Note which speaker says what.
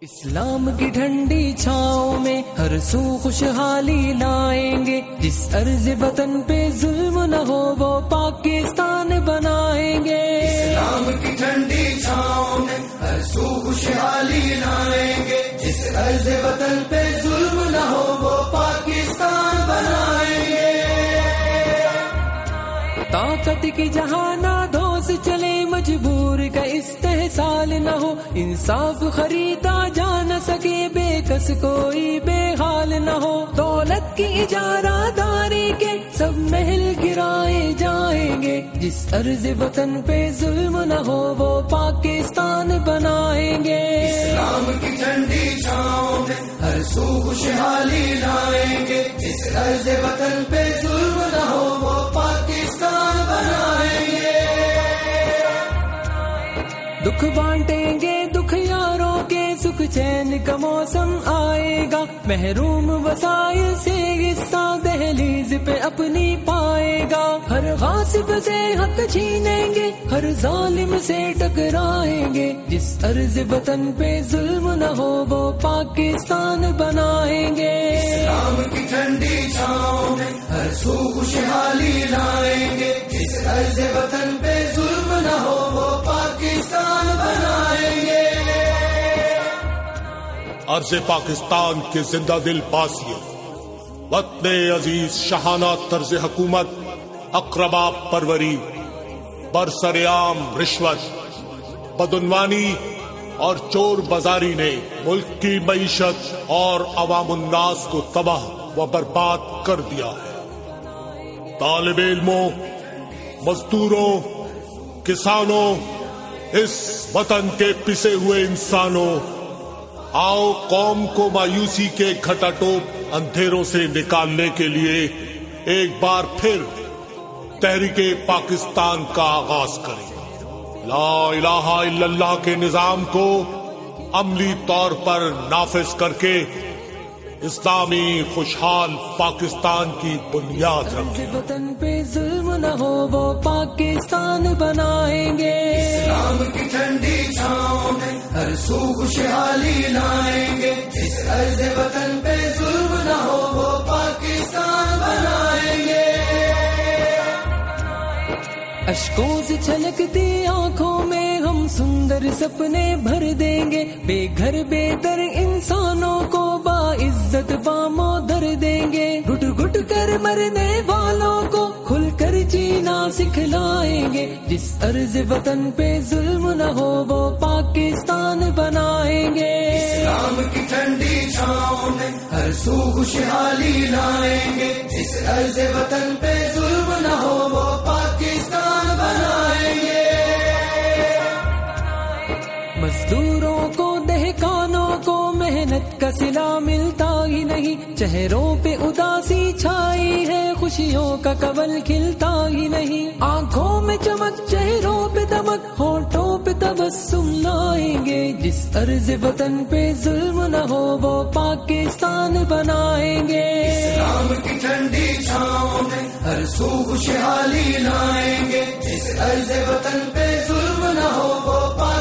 Speaker 1: اسلام کی ٹھنڈی چھاؤں میں ہر سو خوشحالی لائیں گے۔ جس عرض وطن پہ ظلم نہ ہو وہ پاکستان بنائیں گے۔
Speaker 2: اسلام کی ٹھنڈی چھاؤں میں ہر سو خوشحالی لائیں گے۔ جس عرض وطن پہ ظلم نہ ہو وہ پاکستان بنائیں گے۔
Speaker 1: طاقت کی جہانا دوست چلے مجبور کا استحصال نہ ہو۔ انصاف خریدا جا نہ سکے، بے کس کوئی بے حال نہ ہو۔ دولت کی اجارہ داری کے سب محل گرائے جائیں گے۔ جس عرض وطن پہ ظلم نہ ہو، وہ پاکستان بنائیں گے۔
Speaker 2: اسلام کی ٹھنڈی چھاؤں میں ہر سو خوشحالی لائیں گے۔ جس عرض وطن پہ
Speaker 1: دکھ بانٹیں گے دکھ یاروں کے، سکھ چین کا موسم آئے گا۔ محروم وسائل سے حصہ دہلیز پہ اپنی پائے گا۔ ہر غاصب سے حق چھینیں گے، ہر ظالم سے ٹکرائیں گے۔ جس عرض وطن پہ ظلم نہ ہو، وہ پاکستان بنائیں گے۔
Speaker 2: اسلام کی ٹھنڈی چھاؤں میں ہر سو خوشحالی لائیں گے۔ جس عرض وطن پہ ظلم
Speaker 3: عرض پاکستان کے زندہ دل پاسیے وطن عزیز شہانہ طرز حکومت، اقربا پروری برسر عام رشوت، بدعنوانی اور چور بازاری نے ملک کی معیشت اور عوام الناس کو تباہ و برباد کر دیا ہے۔ طالب علموں، مزدوروں، کسانوں، اس وطن کے پسے ہوئے انسانوں آؤ قوم کو مایوسی کے کھٹا ٹوپ اندھیروں سے نکالنے کے لیے ایک بار پھر تحریک پاکستان کا آغاز کریں۔ لا الہ الا اللہ کے نظام کو عملی طور پر نافذ کر کے اسلامی خوشحال پاکستان کی بنیاد رکھیں۔
Speaker 1: نہ ہو وہ پاکستان بنائیں گے۔
Speaker 2: اسلام کی ٹھنڈی چھاؤں میں ہر سو خوشحالی لائیں گے۔ جس عرض وطن پہ ظلم نہ ہو وہ پاکستان بنائیں گے۔
Speaker 1: اشکوں سے چھلکتی آنکھوں میں ہم سندر سپنے بھر دیں گے۔ بے گھر بے در انسانوں کو با عزت بامو در دیں گے۔ گٹ گٹ کر مرنے والوں کو جینا سکھلائیں گے۔ جس عرض وطن پہ ظلم نہ ہو وہ پاکستان بنائیں گے۔
Speaker 2: اسلام کی ٹھنڈی چھاؤں میں ہر سو خوشحالی لائیں گے۔ جس عرض وطن پہ ظلم نہ ہو وہ پاکستان بنائیں گے۔
Speaker 1: مزدوروں کو دہکانوں کو محنت کا سلا ملتا ہی نہیں۔ چہروں پہ اداسی چھائی خوشیوں کا کبل کھلتا ہی نہیں۔ آنکھوں میں چمک، چہروں پہ دمک، ہونٹوں پہ تبسم لائیں گے۔ جس عرض وطن پہ ظلم نہ ہو، وہ پاکستان بنائیں گے۔
Speaker 2: اسلام کی ٹھنڈی چھاؤں میں ہر سو خوشحالی لائیں گے۔ جس عرض وطن پہ ظلم نہ ہو، وہ پاکستان